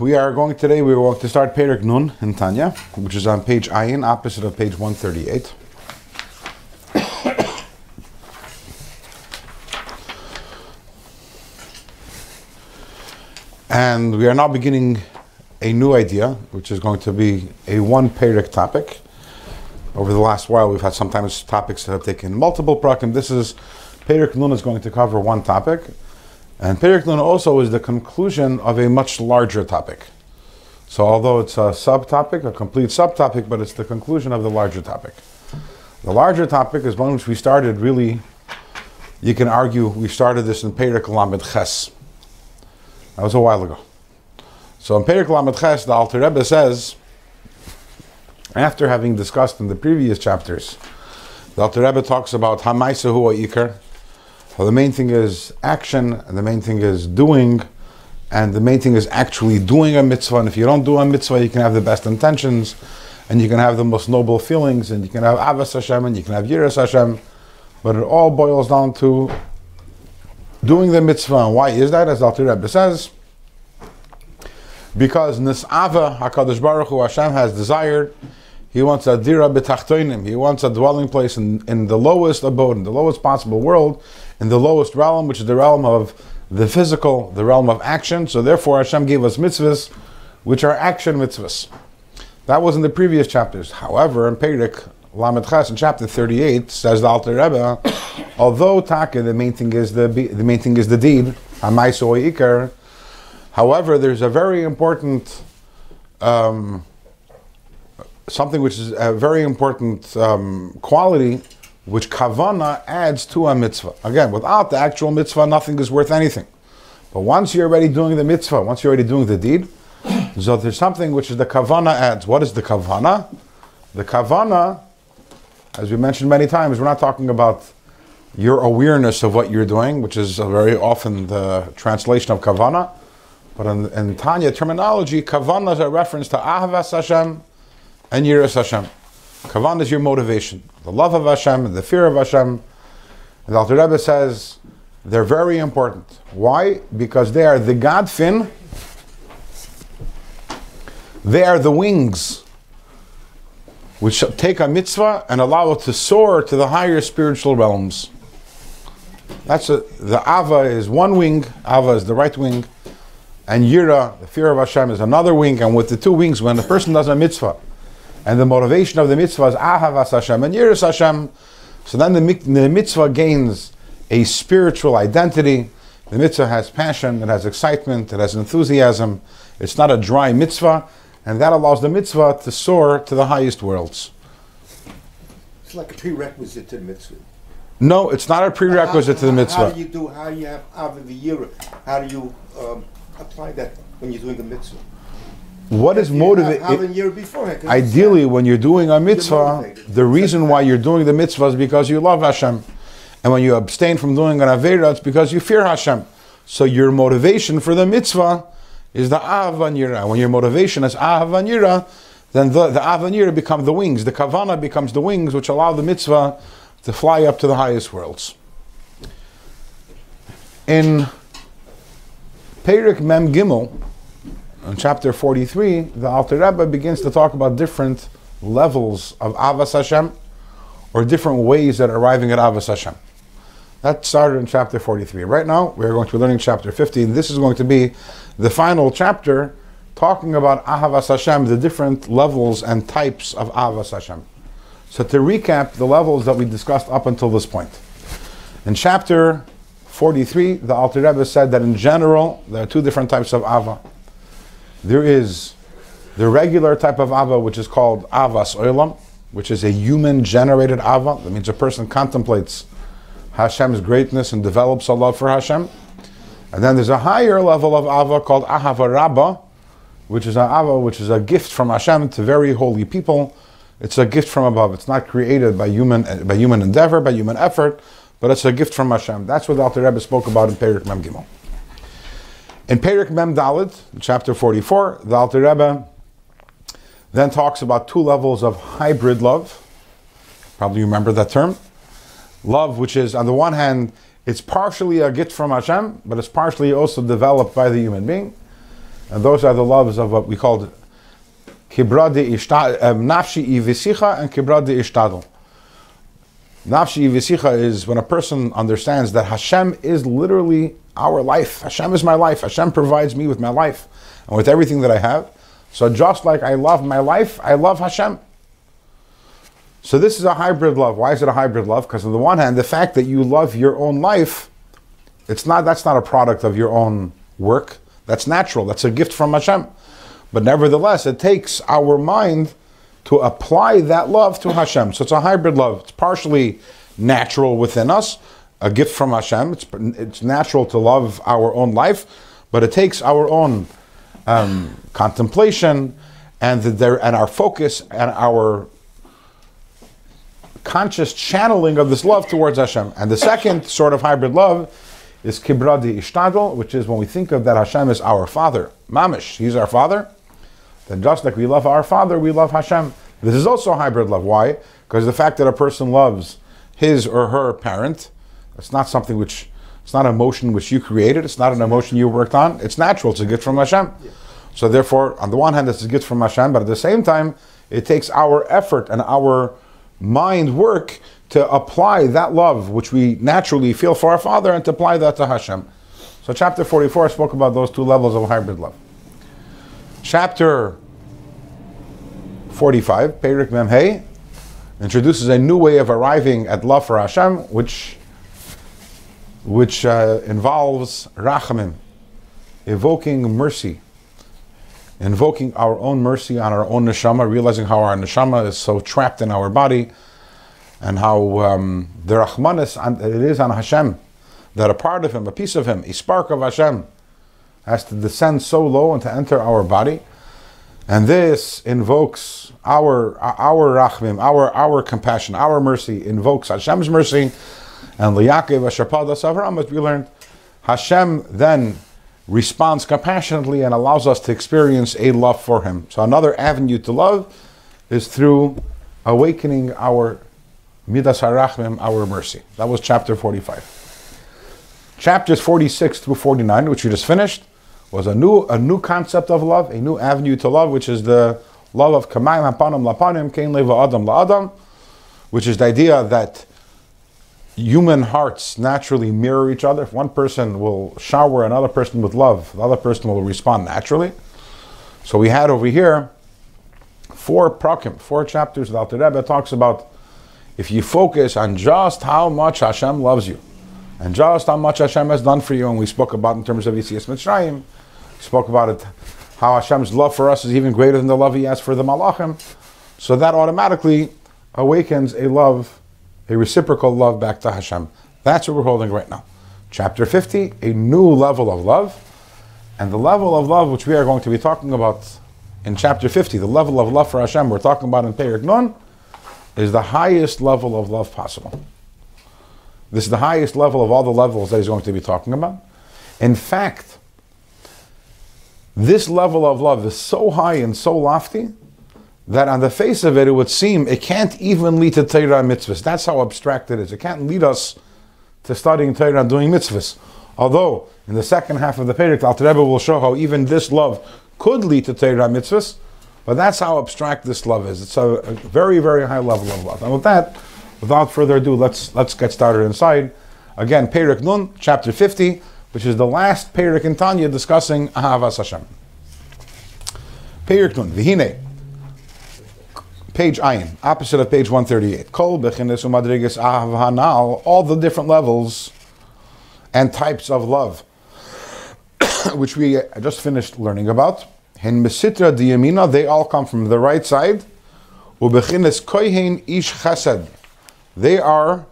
We are going today, we are going to start Perik Nun in Tanya, which is on page Ayin, opposite of page 138. and we are now beginning a new idea, which is going to be a one Perik topic. Over the last while, we've had sometimes topics that have taken multiple prakim. This is Perik Nun is going to cover one topic. And Perik Nun also is the conclusion of a much larger topic. So although it's a subtopic, a complete subtopic, but it's the conclusion of the larger topic. The larger topic is one which we started really, you can argue we started this in Perik Lamed Ches. That was a while ago. So in Perik Lamed Ches, the Alter Rebbe says, after having discussed in the previous chapters, the Alter Rebbe talks about Hamaisa Hua Ikar, well, the main thing is action, and the main thing is doing, and the main thing is actually doing a mitzvah. And if you don't do a mitzvah, you can have the best intentions, and you can have the most noble feelings, and you can have Avas Hashem, and you can have Yiras Hashem, but it all boils down to doing the mitzvah. And why is that? As Alter Rebbe says, because Nis'ava HaKadosh Baruch Hu Hashem has desired he wants a dira b'tachtoinim. He wants a dwelling place in, in the lowest abode, in the lowest possible world, in the lowest realm, which is the realm of the physical, the realm of action. So therefore, Hashem gave us mitzvahs, which are action mitzvahs. That was in the previous chapters. However, in Perik Lamed Ches in chapter 38 says the Alter Rebbe, although Taka, the main thing is the the main thing is the deed, Hamaiso Ikar. However, there's a very important um, something which is a very important um, quality, which kavana adds to a mitzvah. Again, without the actual mitzvah, nothing is worth anything. But once you're already doing the mitzvah, once you're already doing the deed, so there's something which is the kavana adds. What is the kavana? The kavana, as we mentioned many times, we're not talking about your awareness of what you're doing, which is very often the translation of kavana. But in, in Tanya terminology, kavana is a reference to Ahavas Hashem, and Yiras Hashem. Kavan is your motivation. The love of Hashem, and the fear of Hashem. And the Alter Rebbe says they're very important. Why? Because they are the Godfin. They are the wings which take a mitzvah and allow it to soar to the higher spiritual realms. That's a, the Ava is one wing, Ava is the right wing, and Yira, the fear of Hashem, is another wing. And with the two wings, when a person does a mitzvah, and the motivation of the mitzvah is Ahavas Hashem and Yiras Hashem. So then the, the mitzvah gains a spiritual identity. The mitzvah has passion, it has excitement, it has enthusiasm. It's not a dry mitzvah, and that allows the mitzvah to soar to the highest worlds. It's like a prerequisite to the mitzvah. No, it's not a prerequisite how, to the mitzvah. How do you do? How do you have? How do you um, apply that when you're doing the mitzvah? What is motivating? Ideally, when you're doing a mitzvah, the reason why you're doing the mitzvah is because you love Hashem. And when you abstain from doing an Avera, it's because you fear Hashem. So your motivation for the mitzvah is the Avanira. When your motivation is Avanira, then the, the Avanira become the wings. The Kavana becomes the wings which allow the mitzvah to fly up to the highest worlds. In Perik Mem Gimel, in chapter 43, the Alter Rebbe begins to talk about different levels of Avas Hashem, or different ways that arriving at Avas Hashem. That started in chapter 43. Right now, we're going to be learning chapter 50. This is going to be the final chapter talking about Ahavas Hashem, the different levels and types of Ahavas Hashem. So to recap the levels that we discussed up until this point. In chapter 43, the Alter Rebbe said that in general, there are two different types of Ava. There is the regular type of ava, which is called avas oilam, which is a human generated ava. That means a person contemplates Hashem's greatness and develops a love for Hashem. And then there's a higher level of ava called ahava rabba, which is an ava, which is a gift from Hashem to very holy people. It's a gift from above. It's not created by human by human endeavor, by human effort, but it's a gift from Hashem. That's what the Alter Rebbe spoke about in Perik Mem Gimel. In Perik Mem Dalit, chapter 44, the Alter Rebbe then talks about two levels of hybrid love. Probably you remember that term. Love, which is, on the one hand, it's partially a gift from Hashem, but it's partially also developed by the human being. And those are the loves of what we called kibra de um, nafshi ivisicha and kibra ishtadl. Nafshi ivisicha is when a person understands that Hashem is literally our life. Hashem is my life. Hashem provides me with my life and with everything that I have. So just like I love my life, I love Hashem. So this is a hybrid love. Why is it a hybrid love? Because on the one hand, the fact that you love your own life, it's not that's not a product of your own work. That's natural. That's a gift from Hashem. But nevertheless, it takes our mind to apply that love to Hashem. So it's a hybrid love. It's partially natural within us, a gift from Hashem. It's, it's natural to love our own life, but it takes our own um, contemplation and the, and our focus and our conscious channeling of this love towards Hashem. And the second sort of hybrid love is kibradi ishtadl, which is when we think of that Hashem is our father. Mamish, he's our father. Then just like we love our father, we love Hashem. This is also hybrid love. Why? Because the fact that a person loves his or her parent, it's not something which it's not an emotion which you created. It's not an emotion you worked on. It's natural. It's a gift from Hashem. So therefore, on the one hand, it's a gift from Hashem, but at the same time, it takes our effort and our mind work to apply that love which we naturally feel for our Father and to apply that to Hashem. So chapter 44 spoke about those two levels of hybrid love. Chapter 45, Perik Memhei, introduces a new way of arriving at love for Hashem, which which uh, involves rachamim, evoking mercy, invoking our own mercy on our own neshama, realizing how our neshama is so trapped in our body, and how um, the rachmanis it is on Hashem, that a part of Him, a piece of Him, a spark of Hashem, has to descend so low and to enter our body, and this invokes our our rachmim, our our compassion, our mercy, invokes Hashem's mercy and Liyakiv Ashapadas Avram, but we learned Hashem then responds compassionately and allows us to experience a love for Him. So another avenue to love is through awakening our Midas Harachmim, our mercy. That was chapter 45. Chapters 46 through 49, which we just finished, was a new a new concept of love, a new avenue to love, which is the love of Kamayim Hapanim Lapanim, Kain Leva Adam La Adam, which is the idea that human hearts naturally mirror each other. If one person will shower another person with love, the other person will respond naturally. So we had over here four prakim, four chapters that the Rebbe talks about if you focus on just how much Hashem loves you and just how much Hashem has done for you, and we spoke about in terms of Yitzias Mitzrayim, we spoke about it, how Hashem's love for us is even greater than the love He has for the Malachim. So that automatically awakens a love a reciprocal love back to Hashem. That's what we're holding right now. Chapter 50, a new level of love. And the level of love which we are going to be talking about in chapter 50, the level of love for Hashem we're talking about in Perik Nun, is the highest level of love possible. This is the highest level of all the levels that he's going to be talking about. In fact, this level of love is so high and so lofty that on the face of it, it would seem it can't even lead to Torah mitzvahs. That's how abstract it is. It can't lead us to studying Torah and doing mitzvahs. Although, in the second half of the Perek, Al Rebbe will show how even this love could lead to Torah mitzvahs, but that's how abstract this love is. It's a, a, very, very high level of love. And with that, without further ado, let's let's get started inside. Again, Perek Nun, chapter 50, which is the last Perek in Tanya discussing Ahavas Hashem. Perek Nun, Vihine page Ayin, opposite of page 138. Kol bechinis umadrigas all the different levels and types of love, which we just finished learning about. Hin mesitra diyamina, they all come from the right side. Ubechinis kohen ish chesed, they are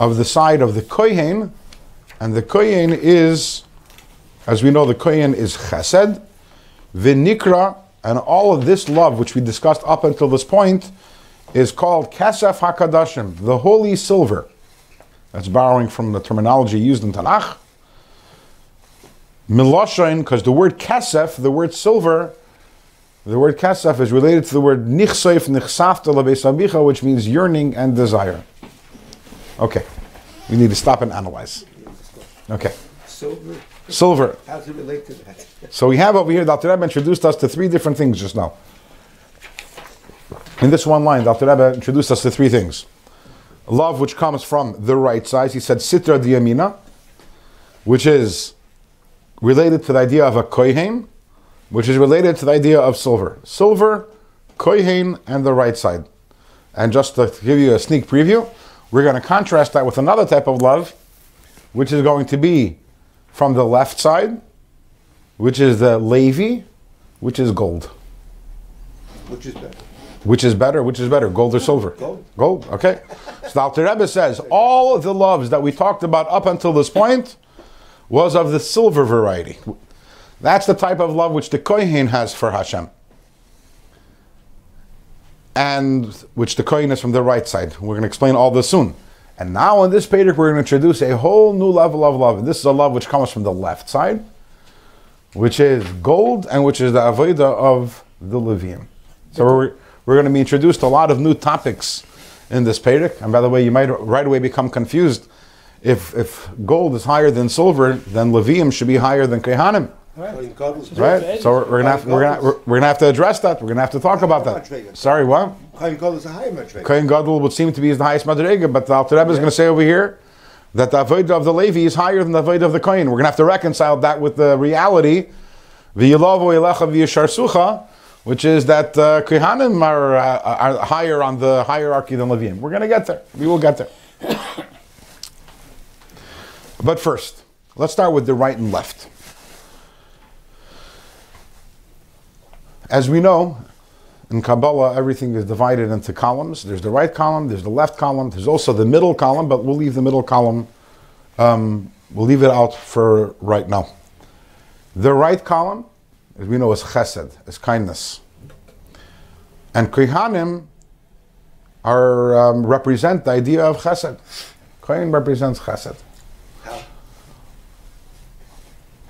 of the side of the kohen, and the kohen is, as we know, the kohen is chesed. Vinikra and all of this love, which we discussed up until this point, is called Kesef HaKadashim, the holy silver. That's borrowing from the terminology used in Tanakh. Miloshain, because the word Kesef, the word silver, the word Kesef is related to the word Nichseif Nichsafta Lebesabicha, which means yearning and desire. Okay, we need to stop and analyze. Okay. Silver Silver. How does it relate to that? So we have over here, Dr. Rebbe introduced us to three different things just now. In this one line, Dr. Rebbe introduced us to three things. Love which comes from the right side. He said Sitra Diyamina, which is related to the idea of a kohen, which is related to the idea of silver. Silver, kohen, and the right side. And just to give you a sneak preview, we're going to contrast that with another type of love, which is going to be from the left side, which is the Levi, which is gold. Which is better? Which is better? Which is better, gold or silver? Gold. Gold. Okay. So the Alter Rebbe says all of the loves that we talked about up until this point was of the silver variety. That's the type of love which the Kohen has for Hashem, and which the Kohen is from the right side. We're going to explain all this soon. And now in this page, we're going to introduce a whole new level of love. And this is a love which comes from the left side, which is gold, and which is the avodah of the Levium. So we're, we're going to be introduced to a lot of new topics in this Perek. And by the way, you might right away become confused. If, if gold is higher than silver, then Levium should be higher than Kehanim. Kohen Gadol is Right? So we're, we're gonna have, we're gonna we're, we're gonna have to address that. We're gonna have to talk about that. Sorry, what? Kohen Gadol is a higher metric. Kohen Gadol would seem to be the highest madrega, but the Alter Rebbe is going to say over here that the avodah of the Levi is higher than the avodah of the Kohen. We're going to have to reconcile that with the reality, v'yilavu elecha v'yisharsucha, which is that uh, Kohanim are, uh, are higher on the hierarchy than Levium. We're going to get there. We will get there. but first, let's start with the right and left. As we know, in Kabbalah, everything is divided into columns. There's the right column, there's the left column, there's also the middle column, but we'll leave the middle column, um, we'll leave it out for right now. The right column, as we know, is chesed, is kindness. And Kohanim are, um, represent the idea of chesed. Kohen represents chesed.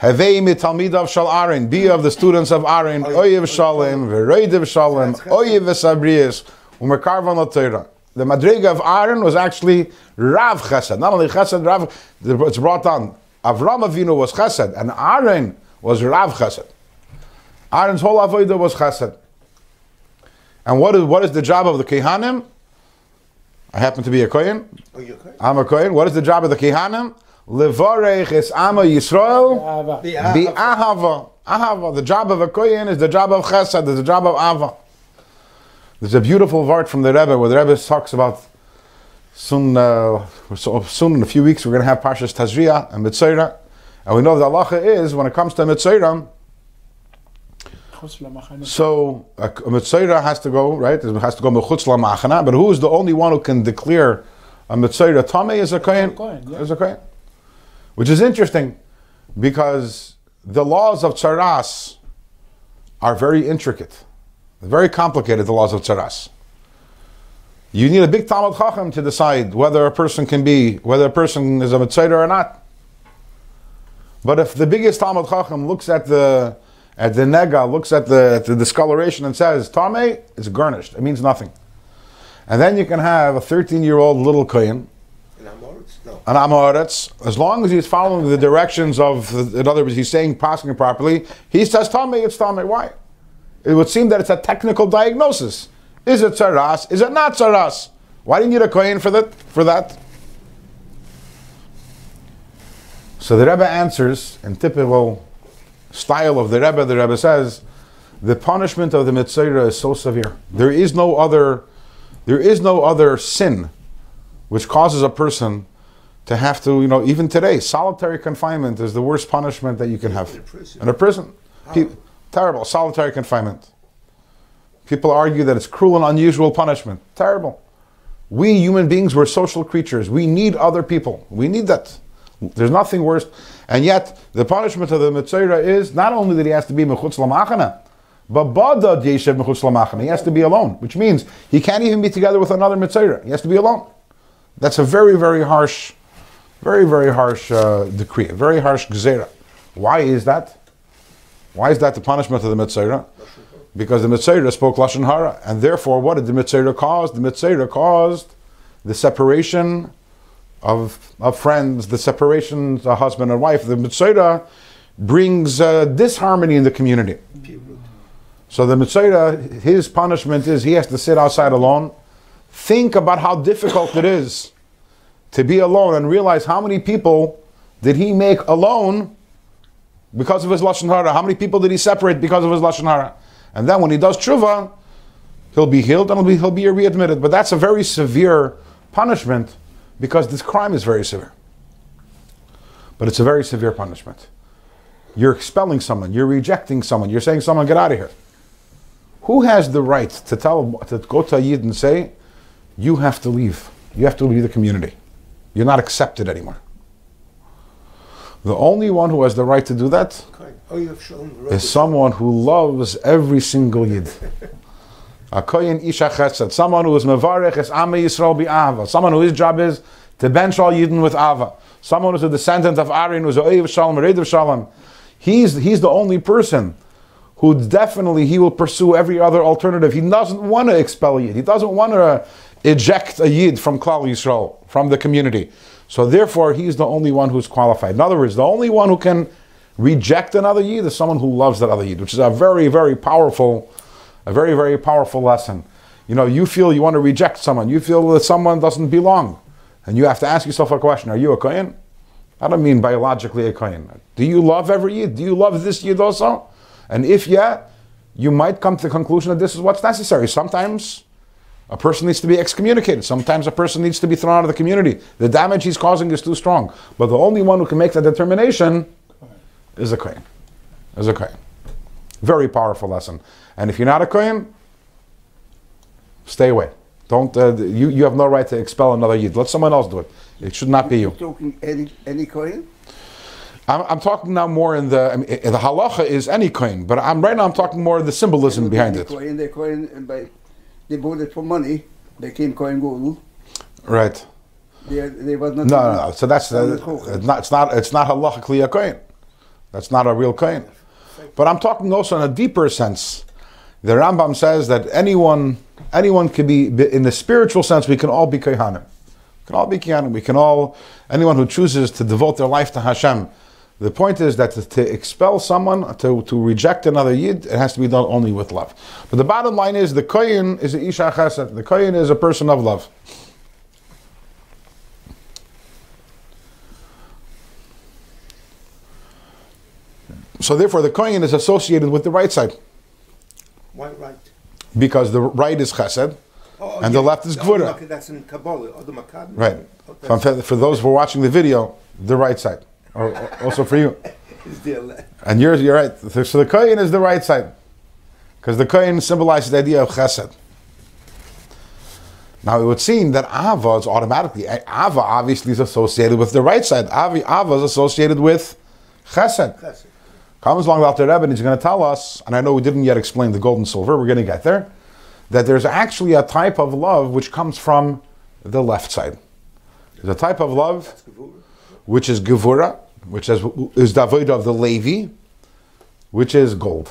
Havei mitalmidav shal Aaron, be of the students of Aaron, oyev shalem, v'roidev shalem, oyev v'sabrias, u'mekarvan l'teira. The madriga of Aaron was actually Rav Chesed. Not only Chesed, Rav, it's brought on. Avram Avinu was Chesed, and Aaron was Rav Chesed. Aaron's whole avodah was Chesed. And what is, what is the job of the Kehanim? I happen to be a Kohen. Oh, Kohen. I'm a Kohen. What is the job of the Kehanim? Levarech es Ama Yisrael the Ahava. The job of a kohen is the job of chesed, is the job of ava. There's a beautiful word from the Rebbe where the Rebbe talks about soon, uh, so, soon in a few weeks, we're going to have Parshas Tazria and Metzora. And we know the halacha is when it comes to Metzora, so a, mitzayra has to go right. It has to go mechutz lamachana. But who is the only one who can declare a mitzayra tame is a kohen? Is a. Which is interesting because the laws of Tsaras are very intricate, very complicated, the laws of Tsaras. You need a big Talmud Chacham to decide whether a person can be, whether a person is a Mitzayra or not. But if the biggest Talmud Chacham looks at the at the nega, looks at the at the discoloration and says Tame, it's gornisht. It means nothing. And then you can have a 13 year old little kohen. An Amoritz, as long as he's following the directions of, in other words, he's saying passing properly, he says Tame, it's Tame. Why? It would seem that it's a technical diagnosis. Is it Tsaras? Is it not Tsaras? Why do you need a kohen for that? For that? So the Rebbe answers in typical style of the Rebbe. The Rebbe says, the punishment of the Metzora is so severe. There is no other, there is no other sin which causes a person to have to, you know, even today, solitary confinement is the worst punishment that you can have. In a prison. In a prison. Terrible. Solitary confinement. People argue that it's cruel and unusual punishment. Terrible. We human beings, we're social creatures. We need other people. We need that. There's nothing worse. And yet, the punishment of the Metzora is not only that he has to be mechutz lamachana, but badad yeshev mechutz lamachana. He has to be alone, which means he can't even be together with another Metzora. He has to be alone. That's a very, very harsh, very, very harsh uh, decree, very harsh gzera. Why is that? Why is that the punishment of the Metzora? Because the Metzora spoke Lashon Hara. And therefore, what did the Metzora cause? The Metzora caused the separation of, of friends, the separation of husband and wife, the Metzora brings uh, disharmony in the community. So the Metzora, his punishment is he has to sit outside alone. Think about how difficult it is to be alone and realize how many people did he make alone because of his Lashon Hara? How many people did he separate because of his Lashon Hara? And then when he does tshuva, he'll be healed and he'll be, he'll be readmitted. But that's a very severe punishment because this crime is very severe. But it's a very severe punishment. You're expelling someone, you're rejecting someone, you're saying someone get out of here. Who has the right to tell to go to a yid and say, you have to leave. You have to leave the community. You're not accepted anymore. The only one who has the right to do that. Oh, you have shown is someone who loves every single yid. A koyin isha chesed, someone who is mevarech is ame Yisrael bi'ava, someone whose job is to bench all yidden with ava, someone who's a descendant of Aaron, who's a oiv shalom, a of shalom. He's, he's the only person who definitely he will pursue every other alternative. He doesn't want to expel yid. He doesn't want to eject a yid from Klal Yisrael, from the community. So therefore, he's the only one who's qualified. In other words, the only one who can reject another yid is someone who loves that other yid, which is a very, very powerful, a very, very powerful lesson. You know, you feel you want to reject someone, you feel that someone doesn't belong, and you have to ask yourself a question: Are you a kohen? I don't mean biologically a kohen. Do you love every yid? Do you love this yid also? And if yeah, you might come to the conclusion that this is what's necessary. Sometimes a person needs to be excommunicated. Sometimes a person needs to be thrown out of the community. The damage he's causing is too strong. But the only one who can make that determination is a kohen. Is a kohen. Very powerful lesson. And if you're not a kohen, stay away. Don't uh, you? You have no right to expel another yid. Let someone else do it. It should not be you. Talking any any coin? I'm, I'm talking now more in the I mean, the halacha is any kohen, but I'm right now I'm talking more of the symbolism behind it. They coin and by they bought it for money. They came coin gold. Right. They they was not. No, no, no. So that's That's uh, not it's not it's not it's not halachically a kohen. That's not a real kohen. But I'm talking also in a deeper sense. The Rambam says that anyone anyone can be in the spiritual sense. We can all be kohanim. We can all be kohanim. We can all anyone who chooses to devote their life to Hashem. The point is that to, to expel someone, to, to reject another yid, it has to be done only with love. But the bottom line is the kohen is a isha chesed. The kohen is a person of love. So therefore, the kohen is associated with the right side Why right? because the right is chesed, Oh, And the left is Oh, Gvura. That's in Kabbalah, or the right? Oh, For, for those who are watching the video, the right side, or, or also for you. is there left. And you're you're right. So the kohen is the right side because the kohen symbolizes the idea of chesed. Now it would seem that Ava is automatically eh, Ava obviously is associated with the right side. Avi Ava is associated with chesed. It. comes along the Alter Rebbe and he's going to tell us, and I know we didn't yet explain the gold and silver, we're going to get there, that there's actually a type of love which comes from the left side. There's a type of love which is Gevura, which is, is the of the Levi, which is gold.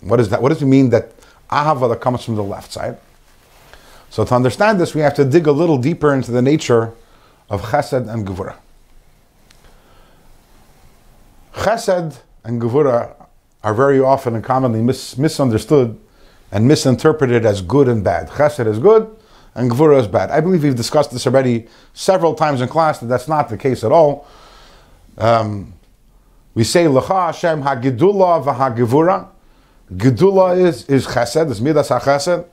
What is that? What does it mean that Ahava that comes from the left side? So to understand this, we have to dig a little deeper into the nature of Chesed and Gevura. Chesed and Gevura are very often and commonly mis- misunderstood and misinterpreted as good and bad. Chesed is good and Gevura is bad. I believe we've discussed this already several times in class that that's not the case at all. Um, we say Lecha Hashem Hagidula v'Hagevura. Gedula is is Chesed, is Midas HaChesed.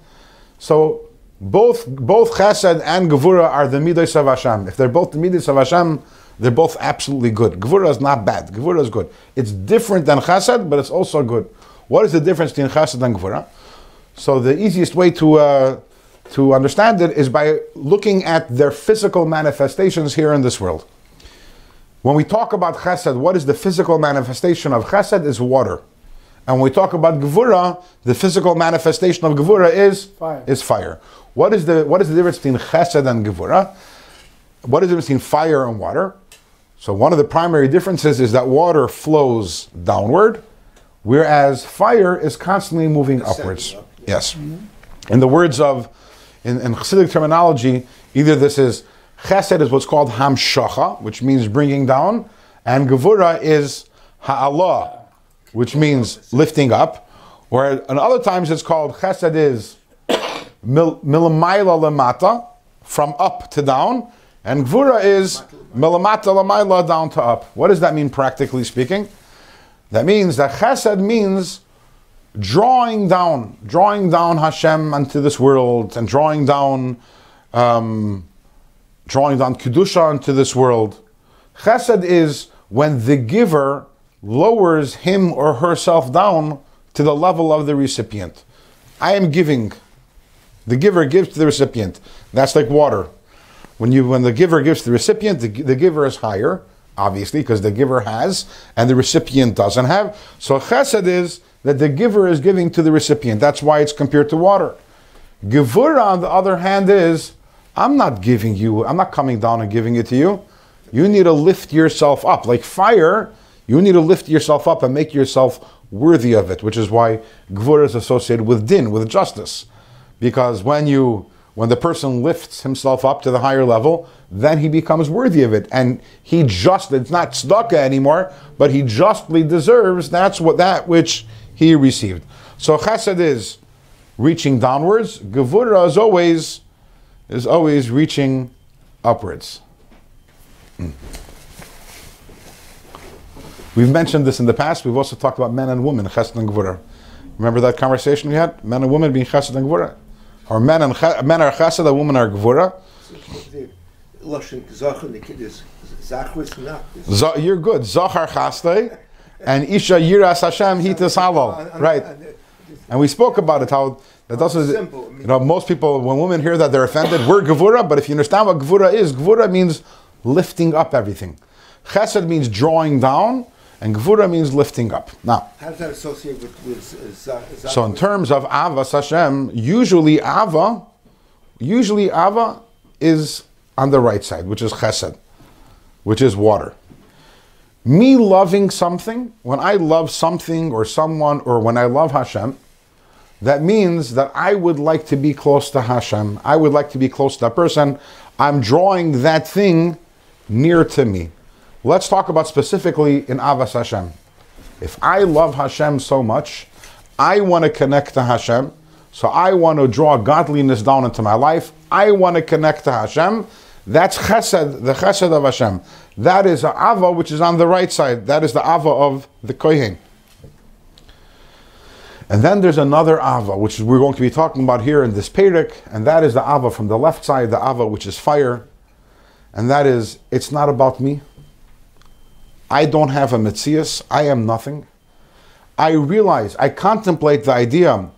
So both both Chesed and Gevura are the Midas of Hashem. If they're both the Midas of Hashem, they're both absolutely good. Gevura is not bad. Gevura is good. It's different than Chesed, but it's also good. What is the difference between Chesed and Gevura? So the easiest way to uh, to understand it is by looking at their physical manifestations here in this world. When we talk about chesed, what is the physical manifestation of chesed is water. And when we talk about gevura, the physical manifestation of gevura is Fire. is fire. What is the what is the difference between chesed and gevura? What is the difference between fire and water? So one of the primary differences is that water flows downward, whereas fire is constantly moving upwards. up, Yes. In the words of, in, in Hasidic terminology, either this is Chesed is what's called Hamshacha, which means bringing down, and Gevura is Ha'alah, which means lifting up. Or and other times it's called Chesed is mil- Milamayla Lamata, from up to down, and Gvura is Milamata Lamayla, down to up. What does that mean practically speaking? That means that Chesed means drawing down, drawing down Hashem unto this world, and drawing down, um, drawing down kedusha into this world. Chesed is when the giver lowers him or herself down to the level of the recipient. I am giving. The giver gives to the recipient. That's like water. When you when the giver gives to the recipient, the, the giver is higher, obviously, because the giver has and the recipient doesn't have. So chesed is that the giver is giving to the recipient. That's why it's compared to water. Gevura, on the other hand, is I'm not giving you, I'm not coming down and giving it to you. You need to lift yourself up. Like fire, you need to lift yourself up and make yourself worthy of it, which is why Gvura is associated with din, with justice. Because when you when the person lifts himself up to the higher level, then he becomes worthy of it. And he just it's not tzedakah anymore, but he justly deserves that's what that which he received. So chesed is reaching downwards. Gevura is always is always reaching upwards. Mm. We've mentioned this in the past. We've also talked about men and women, chesed and gevura. Remember that conversation we had? Men and women being chesed and gevura? Or men, and ch- men are chesed, and women are gevura? Lashon Zachar, the kid is Zachris not. Z- you're good. Zachar chastai, and Isha yiras Hashem hitas halal. Uh, uh, right. Uh, and we spoke about it, how that doesn't, Simple. You know, most people, when women hear that, they're offended. We're gevura, but if you understand what gevura is, gevura means lifting up everything. Chesed means drawing down, and gevura means lifting up. Now, How does that associate with, with uh, so in terms of ava Hashem, usually Ava, usually Ava is on the right side, which is Chesed, which is water. Me loving something, when I love something or someone, or when I love Hashem, that means that I would like to be close to Hashem. I would like to be close to that person. I'm drawing that thing near to me. Let's talk about specifically in Avas Hashem. If I love Hashem so much, I want to connect to Hashem. So I want to draw godliness down into my life. I want to connect to Hashem. That's chesed, the chesed of Hashem. That is the ava which is on the right side. That is the ava of the kohen. And then there's another ava, which we're going to be talking about here in this Perek, and that is the ava from the left side, the ava which is fire. And that is, it's not about me. I don't have a mitzias. I am nothing. I realize, I contemplate the idea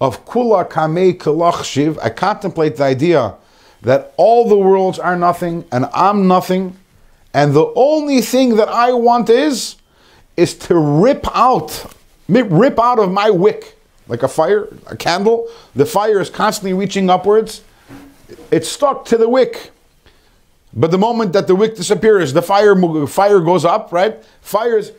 of kula kamei kalach shiv. I contemplate the idea that all the worlds are nothing and I'm nothing. And the only thing that I want is, is to rip out, rip out of my wick, like a fire, a candle. The fire is constantly reaching upwards. It's stuck to the wick. But the moment that the wick disappears, the fire fire goes up, right? Fires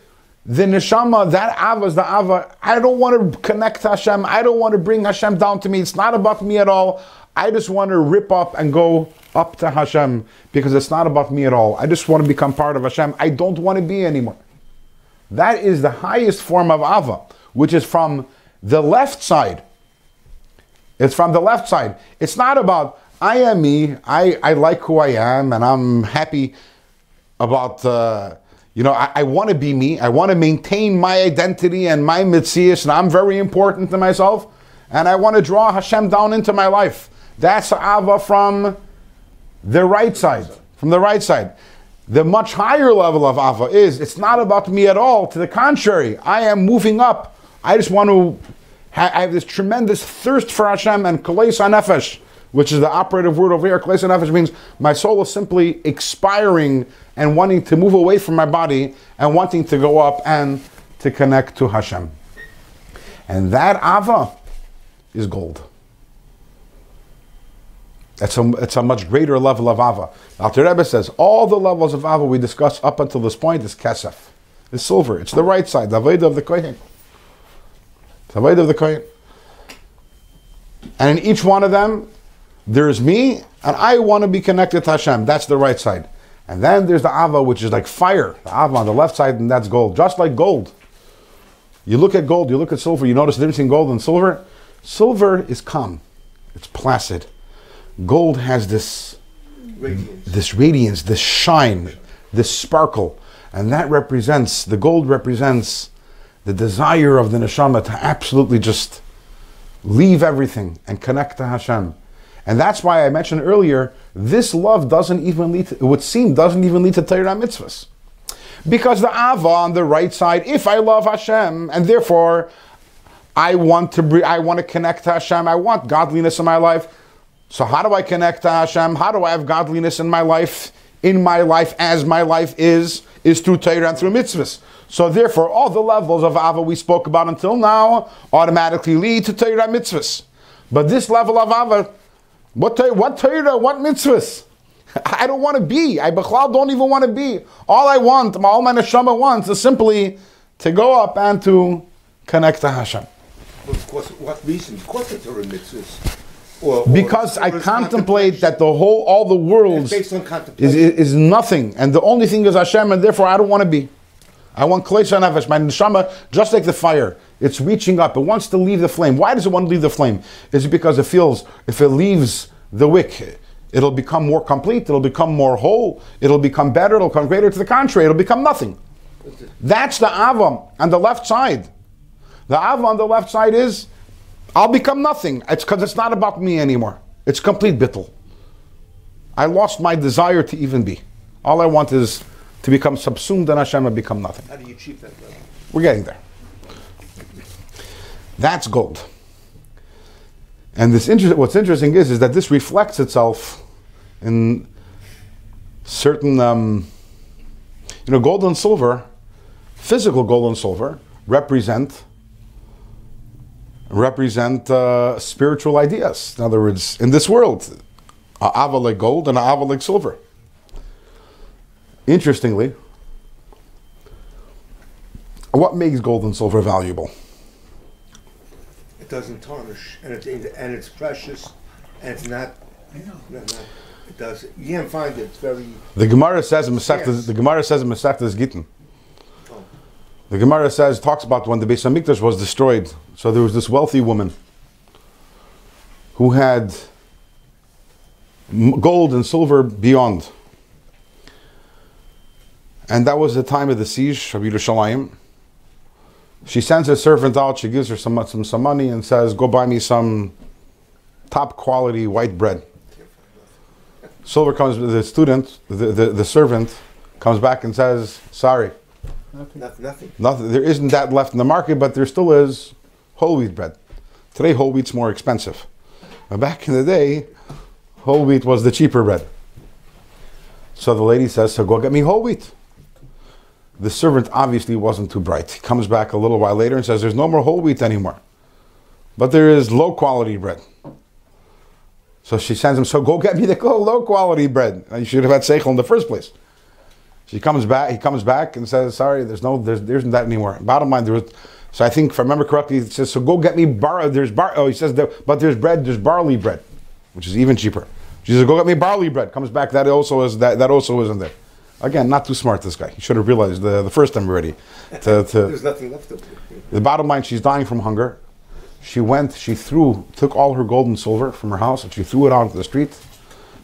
the neshama, that ava is the ava. I don't want to connect to Hashem. I don't want to bring Hashem down to me. It's not about me at all. I just want to rip up and go up to Hashem because it's not about me at all. I just want to become part of Hashem. I don't want to be anymore. That is the highest form of ava, which is from the left side. It's from the left side. It's not about I am me. I, I like who I am, and I'm happy about. Uh, you know, I, I want to be me. I want to maintain my identity and my mitzias, and I'm very important to myself. And I want to draw Hashem down into my life. That's ava from the right side. From the right side. The much higher level of ava is it's not about me at all. To the contrary, I am moving up. I just want to. ha- I have this tremendous thirst for Hashem and kalei nefesh, which is the operative word over here. Kalei nefesh means my soul is simply expiring and wanting to move away from my body and wanting to go up and to connect to Hashem. And that ava is gold. It's a, it's a much greater level of Ava. Alter Rebbe says all the levels of Ava we discussed up until this point is Kesef. It's silver. It's the right side, the Veda of the Kohen. The Veda of the Kohen. And in each one of them, There's me, and I want to be connected to Hashem. That's the right side. And then there's the Ava, which is like fire. The Ava on the left side, and that's gold. Just like gold. You look at gold, you look at silver, you notice the difference between gold and silver. Silver is calm, it's placid. Gold has this Radiance. this radiance, this shine, this sparkle, and that represents the gold represents the desire of the neshama to absolutely just leave everything and connect to Hashem. And that's why I mentioned earlier, this love doesn't even lead to, it would seem, doesn't even lead to Torah mitzvahs. Because the Ava on the right side, if I love Hashem, and therefore I want to I want to connect to Hashem, I want godliness in my life. So how do I connect to Hashem? How do I have godliness in my life? In my life, as my life is, is through Torah and through mitzvahs. So therefore, all the levels of Ava we spoke about until now automatically lead to Torah and mitzvahs. But this level of Ava, what what Torah, what mitzvahs? I don't want to be. I Bechlal don't even want to be. All I want, all my neshama wants, is simply to go up and to connect to Hashem. Of course, what reason? Of Torah mitzvahs. Or, or Because I or it's contemplate that the whole, all the worlds It's based on is, is, is nothing, and the only thing is Hashem, and therefore I don't want to be. I want klesha nefesh, my neshama, just like the fire. It's reaching up. It wants to leave the flame. Why does it want to leave the flame? Is it because it feels if it leaves the wick, it'll become more complete, it'll become more whole, it'll become better, it'll become greater. To the contrary, it'll become nothing. That's the avam on the left side. The avam on the left side is, I'll become nothing. It's because it's not about me anymore. It's complete bittul. I lost my desire to even be. All I want is to become subsumed in Hashem and become nothing. How do you achieve that? We're getting there. That's gold. And this inter- what's interesting is, is that this reflects itself in certain, um, you know, gold and silver, physical gold and silver, represent represent uh, spiritual ideas. In other words, in this world, a ava like gold and a ava like silver. Interestingly, what makes gold and silver valuable? It doesn't tarnish, and it's and it's precious, and it's not. No, no, it does. You can't find it. It's very. The Gemara says in Masechtas, Yes. the Gemara says in Masechtas Gittin. The Gemara says talks about when the Beis Hamikdash was destroyed. So there was this wealthy woman who had gold and silver beyond, and that was the time of the siege of Yerushalayim. She sends her servant out. She gives her some some, some money and says, "Go buy me some top quality white bread." Silver comes, the student, the, the, the servant comes back and says, Sorry, Nothing. Not, nothing. nothing, there isn't that left in the market, but there still is whole wheat bread. Today, whole wheat's more expensive. But back in the day, whole wheat was the cheaper bread. So the lady says, So go get me whole wheat. The servant obviously wasn't too bright. He comes back a little while later and says, There's no more whole wheat anymore. But there is low quality bread. So she sends him, So go get me the low quality bread. And you should have had seichel in the first place. She comes back. He comes back and says, "Sorry, there's no, there's, there isn't that anymore." Bottom line, there was. So I think, if I remember correctly, he says, "So go get me bar. There's bar. Oh, he says, there, but there's bread. There's barley bread, which is even cheaper." She says, "Go get me barley bread." Comes back. That also is that. That also isn't there. Again, not too smart. This guy. He should have realized the, the first time already. To, to, There's nothing left of it. the bottom line, she's dying from hunger. She went, she threw, took all her gold and silver from her house and she threw it out into the street.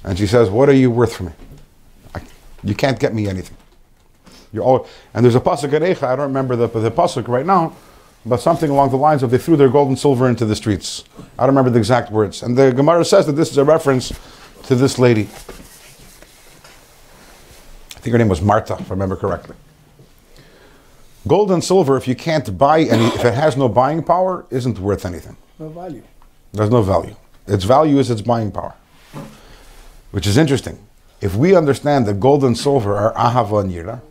And she says, What are you worth for me? You can't get me anything. You're all, and there's a pasuk in Eicha, I don't remember the, the pasuk right now, but something along the lines of they threw their gold and silver into the streets. I don't remember the exact words. And the Gemara says that this is a reference to this lady. I think her name was Marta, if I remember correctly. Gold and silver, if you can't buy any, if it has no buying power, isn't worth anything. No value. There's no value. Its value is its buying power, which is interesting. If we understand that gold and silver are ahava and yira,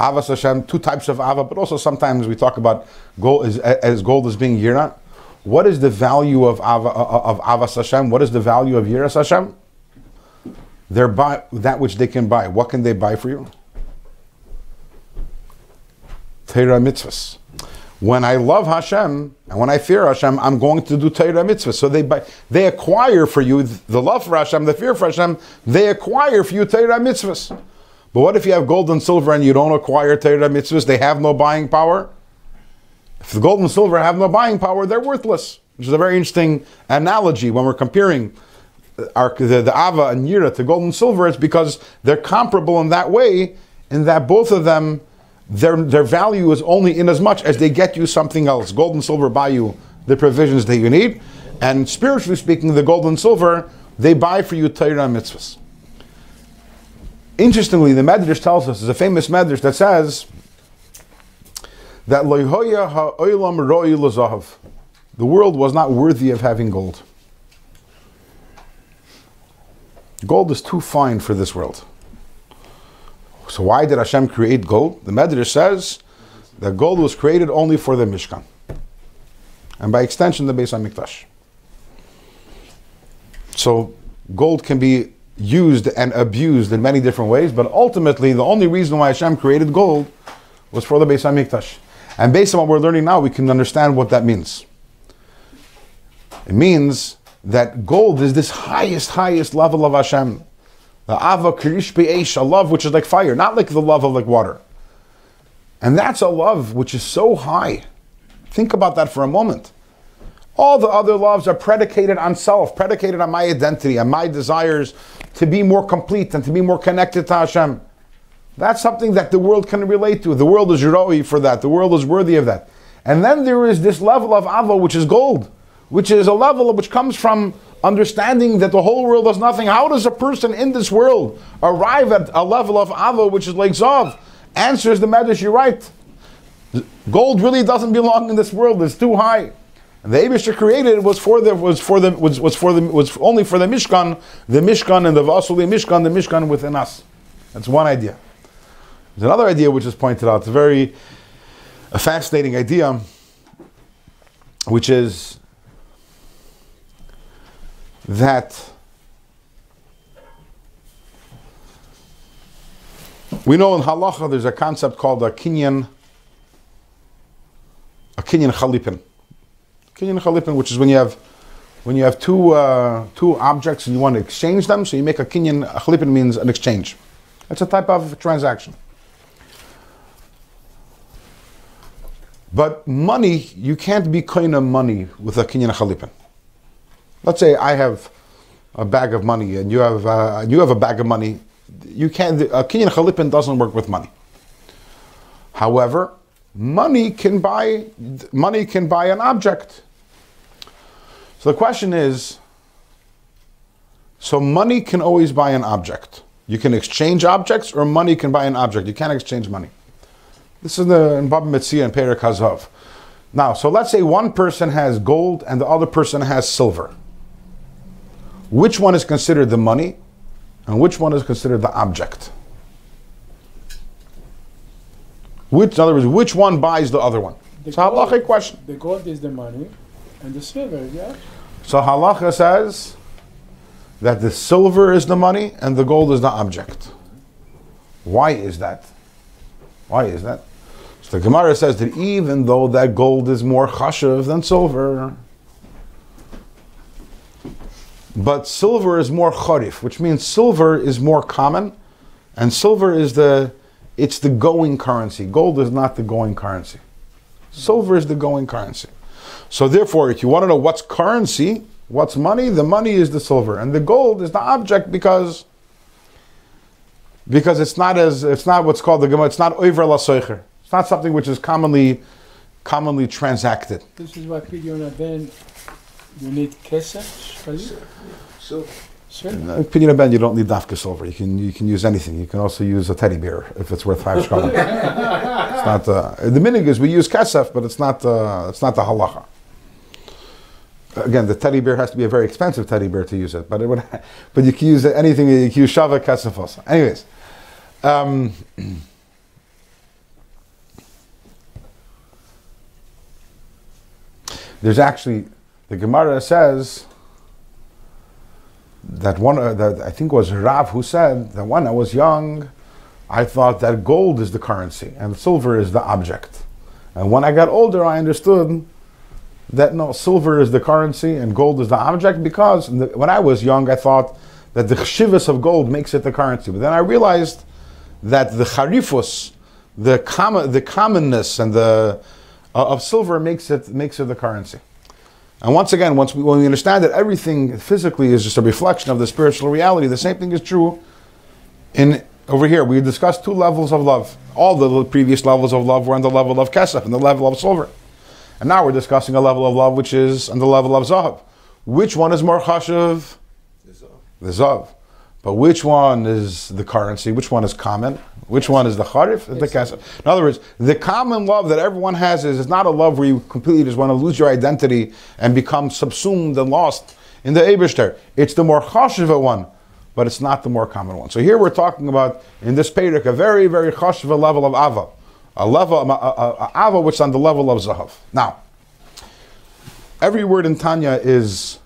Avas Hashem, two types of ava, but also sometimes we talk about gold as, as gold as being yira. What is the value of ava, of Avas Hashem? What is the value of yiras Hashem? They're buy that which they can buy. What can they buy for you? Torah mitzvahs. When I love Hashem and when I fear Hashem, I'm going to do Torah mitzvah. So they they acquire for you the love for Hashem, the fear for Hashem. They acquire for you Torah mitzvahs. But what if you have gold and silver and you don't acquire Torah mitzvahs? They have no buying power. If the gold and silver have no buying power, they're worthless. Which is a very interesting analogy when we're comparing uh, our, the, the Ava and Yira to gold and silver. It's because they're comparable in that way, in that both of them their, their value is only in as much as they get you something else. Gold and silver buy you the provisions that you need, and spiritually speaking, the gold and silver they buy for you Torah and mitzvahs. Interestingly, the Medrash tells us, there's a famous Medrash that says that. The world was not worthy of having gold. Gold is too fine for this world. So why did Hashem create gold? The Medrash says that gold was created only for the Mishkan. And by extension, the Beis HaMikdash. So gold can be used and abused in many different ways, but ultimately the only reason why Hashem created gold was for the Beis HaMikdash. And based on what we're learning now, we can understand what that means. It means that gold is this highest, highest level of Hashem. Ava kirish eish, a love which is like fire, not like the love of like water. And that's a love which is so high. Think about that for a moment. All the other loves are predicated on self, predicated on my identity, and my desires to be more complete and to be more connected to Hashem. That's something that the world can relate to. The world is roi for that. The world is worthy of that. And then there is this level of ava, which is gold, which is a level which comes from understanding that the whole world is nothing. How does a person in this world arrive at a level of ava which is like zav? Answers the Medrash, you're right. Gold really doesn't belong in this world. It's too high. And the Abisha created was for the was for the was, was for the was only for the Mishkan, the Mishkan and the Vasuli Mishkan, the Mishkan within us. That's one idea. There's another idea which is pointed out. It's a very a fascinating idea, which is that we know in halacha there's a concept called a kinyan, a kinyan chalipin. Kinyan chalipin, which is when you have when you have two uh, two objects and you want to exchange them, so you make a kinyan. A chalipin means an exchange. It's a type of transaction. But money, you can't be of money with a kinyan chalipin. Let's say I have a bag of money and you have uh, you have a bag of money. You can't. A kinyan chalipin doesn't work with money. However, money can buy money can buy an object. So the question is. So money can always buy an object. You can exchange objects, or money can buy an object. You can't exchange money. This is the in Baba Metzia and Perik Hazav. Now, so let's say one person has gold and the other person has silver which one is considered the money and which one is considered the object. Which, in other words, which one buys the other one? The So halacha question. The gold is the money, and the silver, yeah. So halacha says that the silver is the money and the gold is the object. Why is that? Why is that? So the Gemara says that even though that gold is more chashav than silver, but silver is more charif, which means silver is more common, and silver is the it's the going currency. Gold is not the going currency. Silver is the going currency. So therefore, if you want to know what's currency, what's money, the money is the silver, and the gold is the object because because it's not as it's not what's called the Gemara. It's not over la soicher. It's not something which is commonly commonly transacted. This is why Pidyon Ben, you need kesef, shkalim, So, silver. Uh, Opinion of Ben, you don't need dafka silver. You can you can use anything. You can also use a teddy bear if it's worth five shkalim. it's not uh, the minhag is we use kesef, but it's not uh, it's not the halacha. Again, the teddy bear has to be a very expensive teddy bear to use it, but it would, but you can use anything. You can use shava kesef also. Anyways, um, there's actually the Gemara says that one uh, that I think was Rav who said that when I was young, I thought that gold is the currency and silver is the object, And when I got older, I understood that no, silver is the currency and gold is the object because the, when I was young, I thought that the chshivas of gold makes it the currency. But then I realized that the charifus, the, com- the commonness and the uh, of silver makes it makes it the currency. And once again, once we, when we understand that everything physically is just a reflection of the spiritual reality, the same thing is true in over here. We discussed two levels of love. All the previous levels of love were on the level of kesef and the level of silver. And now we're discussing a level of love which is on the level of zahav. Which one is more chashiv? The zav. But which one is the currency? Which one is common? Which one is the charif? The kesef. In other words, the common love that everyone has is, is not a love where you completely just want to lose your identity and become subsumed and lost in the Eberster. It's the more chashiva one, but it's not the more common one. So here we're talking about, in this Perek, a very, very chashiva level of ava. A level, a, a, a ava which is on the level of zahav. Now, every word in Tanya is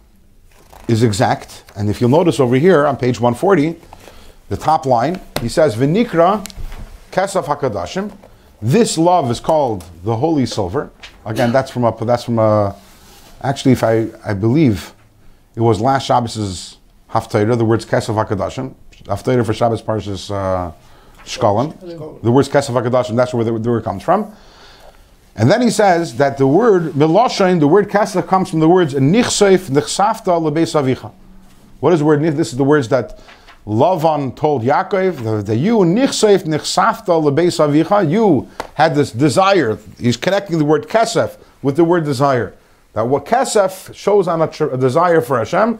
is exact. And if you'll notice over here on page 140, the top line, he says, Vinikra Kesaf Hakadashim. This love is called the holy silver. Again, that's from a that's from a actually if I I believe it was last Shabbos's Haftarah, the words Kesaf Hakadashim. Haftarah for Shabbos Parshas uh, Shkolim. The words Kesaf Hakadashim, that's where the, the word comes from. And then he says that the word miloshain, the word kasach, comes from the words nichseif nichsafta lebeis avicha. What is the word? This is the words that Lavan told Yaakov that, you nichseif nichsafta lebeis avicha. You had this desire. He's connecting the word kesef with the word desire. That what kesef shows on a, tr- a desire for Hashem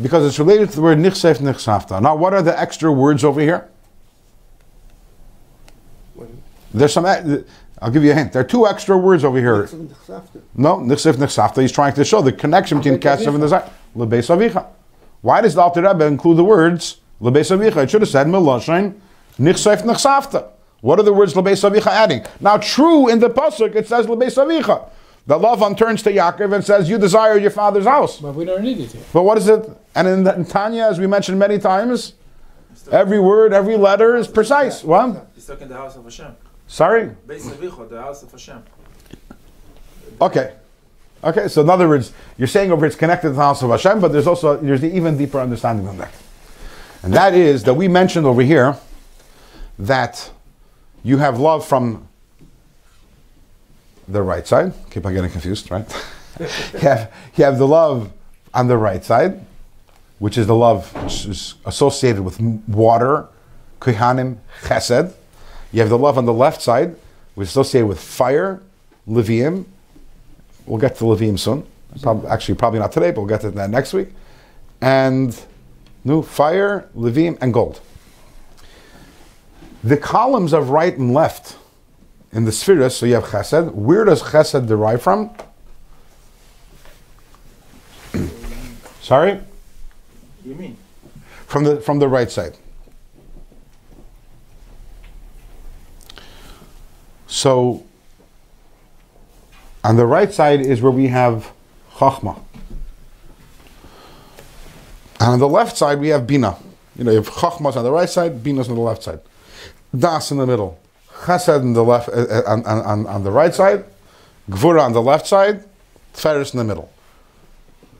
because it's related to the word nichseif nichsafta. Now, what are the extra words over here? There's some. I'll give you a hint. There are two extra words over here. No, nichsef nichsafta. He's trying to show the connection between kesef and desire. Lebeis avicha. Why does the Alter Rebbe include the words lebeis avicha? It should have said meloshain nichsef nichsafta. What are the words lebeis avicha adding? Now, true in the pasuk it says lebeis avicha. The Lavan turns to Yaakov and says, "You desire your father's house." But we don't need it here. But what is it? And in, the, in Tanya, as we mentioned many times, every word, every letter is precise. What? He's stuck in the house of Hashem. Sorry. Beis Avicha, the house of Hashem. Okay. Okay, so in other words, you're saying over it's connected to the house of Hashem, but there's also there's the even deeper understanding than that. And that is that we mentioned over here that you have love from the right side. Keep on getting confused, right? you, have, you have the love on the right side, which is the love associated with water, kihanim, chesed. You have the love on the left side, which is associated with fire, levium, We'll get to Levim soon. Prob- actually, probably not today, but we'll get to that next week. And new fire, Levim, and gold. The columns of right and left in the spheres, so you have Chesed. Where does Chesed derive from? Sorry, What do you mean? from the from the right side. So on the right side is where we have Chachma. And on the left side we have Bina. You know, you have Chachmas on the right side, Bina's on the left side. Das in the middle. Chesed on the left, uh, uh, on, on, on, the right side, Gvura on the left side, Tferes in the middle.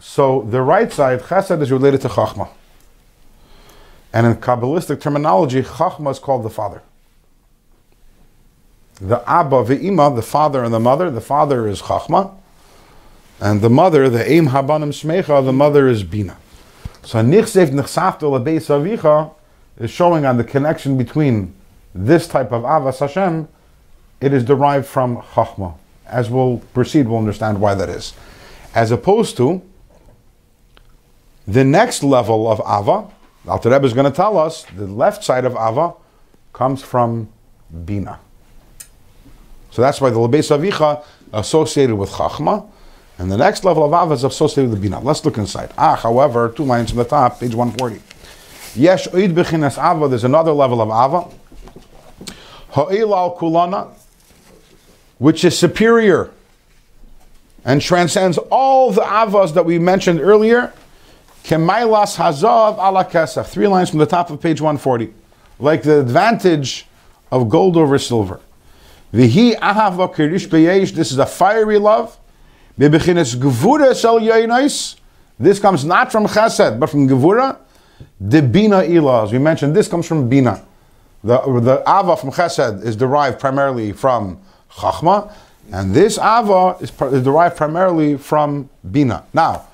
So the right side, Chesed, is related to Chachma. And in Kabbalistic terminology, Chachma is called the father. The Abba, the Ima, the father and the mother, the father is Chachma. And the mother, the Eim Habanim Smecha, the mother is Bina. So Nichsev Nichsafto Lebeis Avicha is showing on the connection between this type of Avas Hashem, it is derived from Chachma. As we'll proceed, we'll understand why that is. As opposed to the next level of Ava, Alter Rebbe is going to tell us the left side of Ava comes from Bina. So that's why the Lebeis Avicha associated with Chachma, and the next level of Ava is associated with Bina. Let's look inside. Ah, however, two lines from the top, page 140. Yesh Oid Bechinas Ava, there's another level of Ava. Ha'il al Kulana, which is superior and transcends all the Avas that we mentioned earlier. Kemailas Hazav ala Kesef. Three lines from the top of page 140. Like the advantage of gold over silver. Vihi ahava kirish beyesh. This is a fiery love. Bebechinas gevura sel yoinais. This comes not from chesed, but from gevura. The bina ilah. As we mentioned, this comes from bina. The, the ava from chesed is derived primarily from chachma, and this ava is, is derived primarily from bina. Now,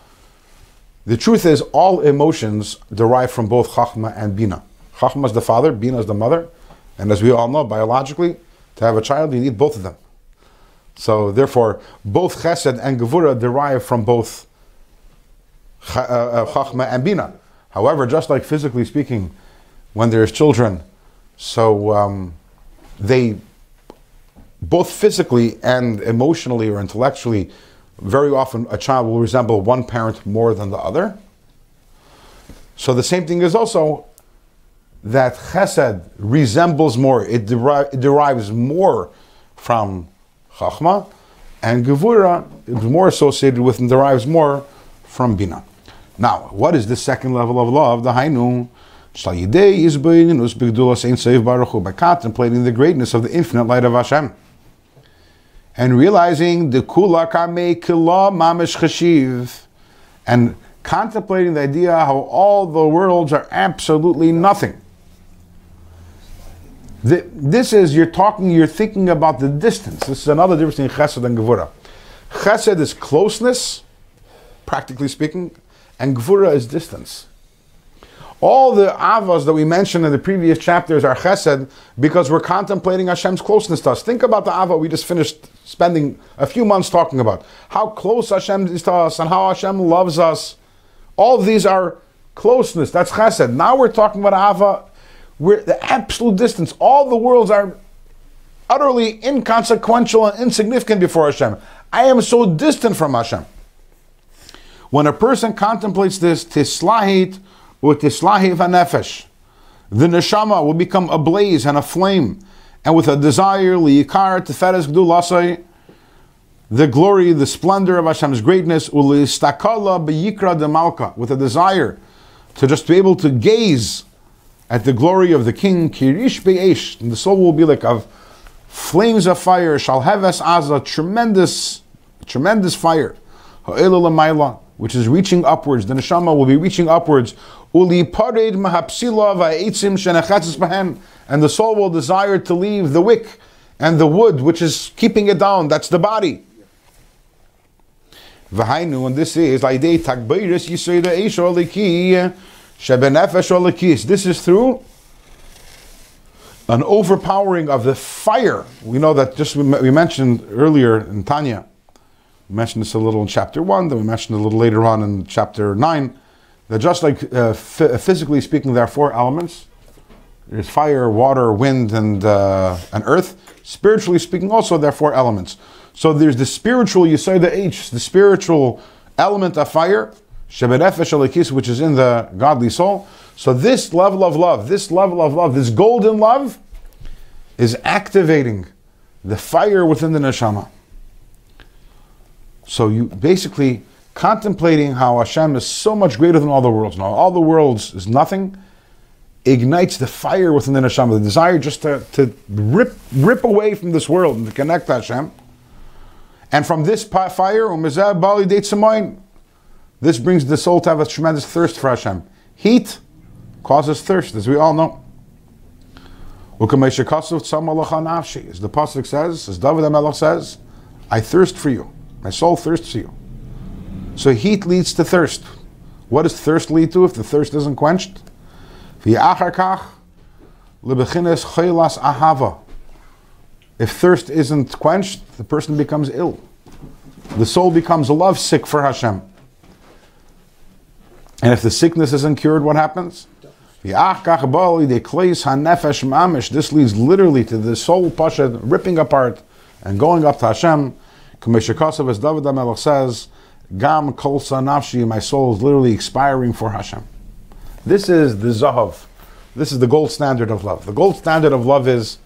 the truth is, all emotions derive from both chachma and bina. Chachma is the father, bina is the mother, and as we all know, biologically, to have a child, you need both of them. So, therefore, both chesed and gevura derive from both uh, uh, chachma and bina. However, just like physically speaking, when there's children, so um, they both physically and emotionally or intellectually, very often a child will resemble one parent more than the other. So the same thing is also that chesed resembles more, it, deri- it derives more from chachma, and gevura is more associated with and derives more from bina. Now, what is the second level of love? The hainu shal yidei yizbeinus b'gdulas ein hu, by contemplating the greatness of the infinite light of Hashem and realizing the kula kila mamish chashiv, and contemplating the idea how all the worlds are absolutely nothing. The- This is you're talking, you're thinking about the distance. This is another difference in chesed and gevura. Chesed is closeness, practically speaking, and gevura is distance. All the avas that we mentioned in the previous chapters are chesed because we're contemplating Hashem's closeness to us. Think about the ava we just finished spending a few months talking about. How close Hashem is to us and how Hashem loves us. All these are closeness. That's chesed. Now we're talking about ava. We're the absolute distance. All the worlds are utterly inconsequential and insignificant before Hashem. I am so distant from Hashem. When a person contemplates this, tislahit or tislahit vanefesh, the neshama will become a blaze and a flame, and with a desire liyikar teferes gdulasai, the glory, the splendor of Hashem's greatness, ulistakala beyikra de malka, with a desire to just be able to gaze at the glory of the King, kirish be'esh, and the soul will be like of flames of fire, shall have as a tremendous, tremendous fire, which is reaching upwards. The neshama will be reaching upwards. Uli pared bahem, and the soul will desire to leave the wick and the wood, which is keeping it down. That's the body. V'hainu, and this is This is through an overpowering of the fire. We know that just we mentioned earlier in Tanya. We mentioned this a little in chapter one. Then we mentioned a little later on in chapter nine. That just like uh, phy- physically speaking, there are four elements. There's fire, water, wind, and uh, and earth. Spiritually speaking, also there are four elements. So there's the spiritual Yisoida H, the spiritual element of fire, Alikis, which is in the godly soul. So this level of love, this level of love, this golden love, is activating the fire within the neshama. So you basically contemplating how Hashem is so much greater than all the worlds. Now all the worlds is nothing. Ignites the fire within the neshama, the desire just to, to rip rip away from this world and to connect Hashem. And from this fire, umezeh bali samoin, this brings the soul to have a tremendous thirst for Hashem. Heat causes thirst, as we all know. As the pasuk says, as David HaMelech says, I thirst for you. My soul thirsts for you. So heat leads to thirst. What does thirst lead to if the thirst isn't quenched? Ahava. If thirst isn't quenched, the person becomes ill. The soul becomes lovesick for Hashem. And if the sickness isn't cured, what happens? This leads literally to the soul pasha ripping apart and going up to Hashem. As David HaMelech says, Gam kol nafshi, my soul is literally expiring for Hashem. This is the Zahav. This is the gold standard of love. The gold standard of love is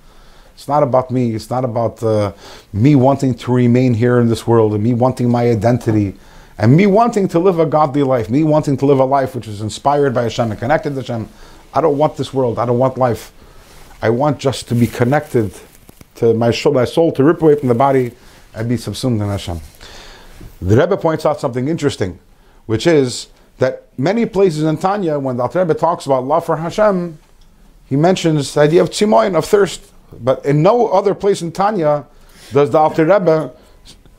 it's not about me. It's not about uh, me wanting to remain here in this world and me wanting my identity and me wanting to live a godly life, me wanting to live a life which is inspired by Hashem and connected to Hashem. I don't want this world. I don't want life. I want just to be connected to my, soul- my soul to rip away from the body and be subsumed in Hashem. The Rebbe points out something interesting, which is that many places in Tanya, when the Alter Rebbe talks about love for Hashem, he mentions the idea of tzimoin, of thirst. But in no other place in Tanya does the Alter Rebbe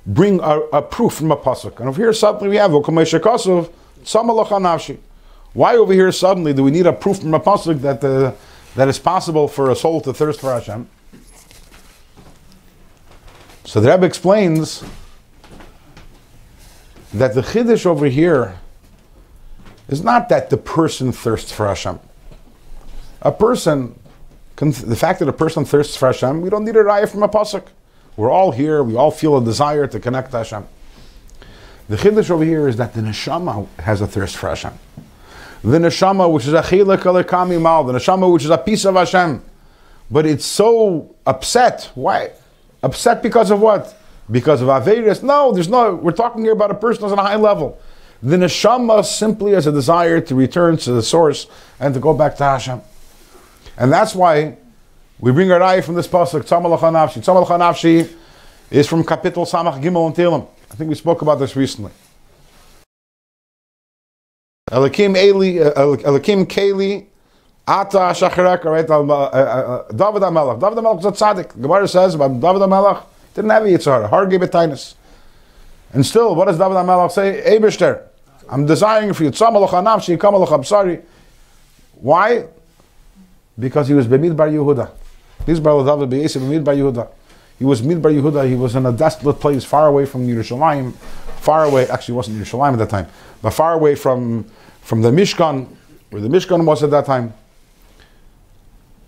bring a, a proof from a pasuk. And over here suddenly we have "Ukamei shekasuv, tzamalocha nafshi." Why over here suddenly do we need a proof from a pasuk that uh, that it's possible for a soul to thirst for Hashem? So the Rebbe explains that the chiddush over here is not that the person thirsts for Hashem. A person, the fact that a person thirsts for Hashem, we don't need a raya from a pasuk. We're all here. We all feel a desire to connect to Hashem. The chiddush over here is that the neshama has a thirst for Hashem. The neshama, which is a chilek alekami mal, the neshama, which is a piece of Hashem, but it's so upset. Why? Upset because of what? Because of Averis? No, there's no. We're talking here about a person who's on a high level. The neshama simply has a desire to return to the source and to go back to Hashem. And that's why we bring our eye from this pasuk, Tzamalacha Nafshi. Tzamalacha Nafshi is from Kapitel Samach Gimel and Telem. I think we spoke about this recently. Elakim Eli, uh, Elakim Keli, Ata Shacharek, right? uh, uh, David HaMelech. David HaMelech was a tzaddik. Gemara says about David HaMelech, didn't have a Yitzhar, Har Gebetainis. And still, what does David HaMelech say? Eibishter, I'm desiring for you, Tzamalocha I'm sorry. Why? Because he was Bemid Bar Yehuda. David Bar Yehuda. He was Mid Bar Yehuda, he was in a desolate place far away from Yerushalayim, far away, actually wasn't Yerushalayim at that time, but far away from, from the Mishkan, where the Mishkan was at that time.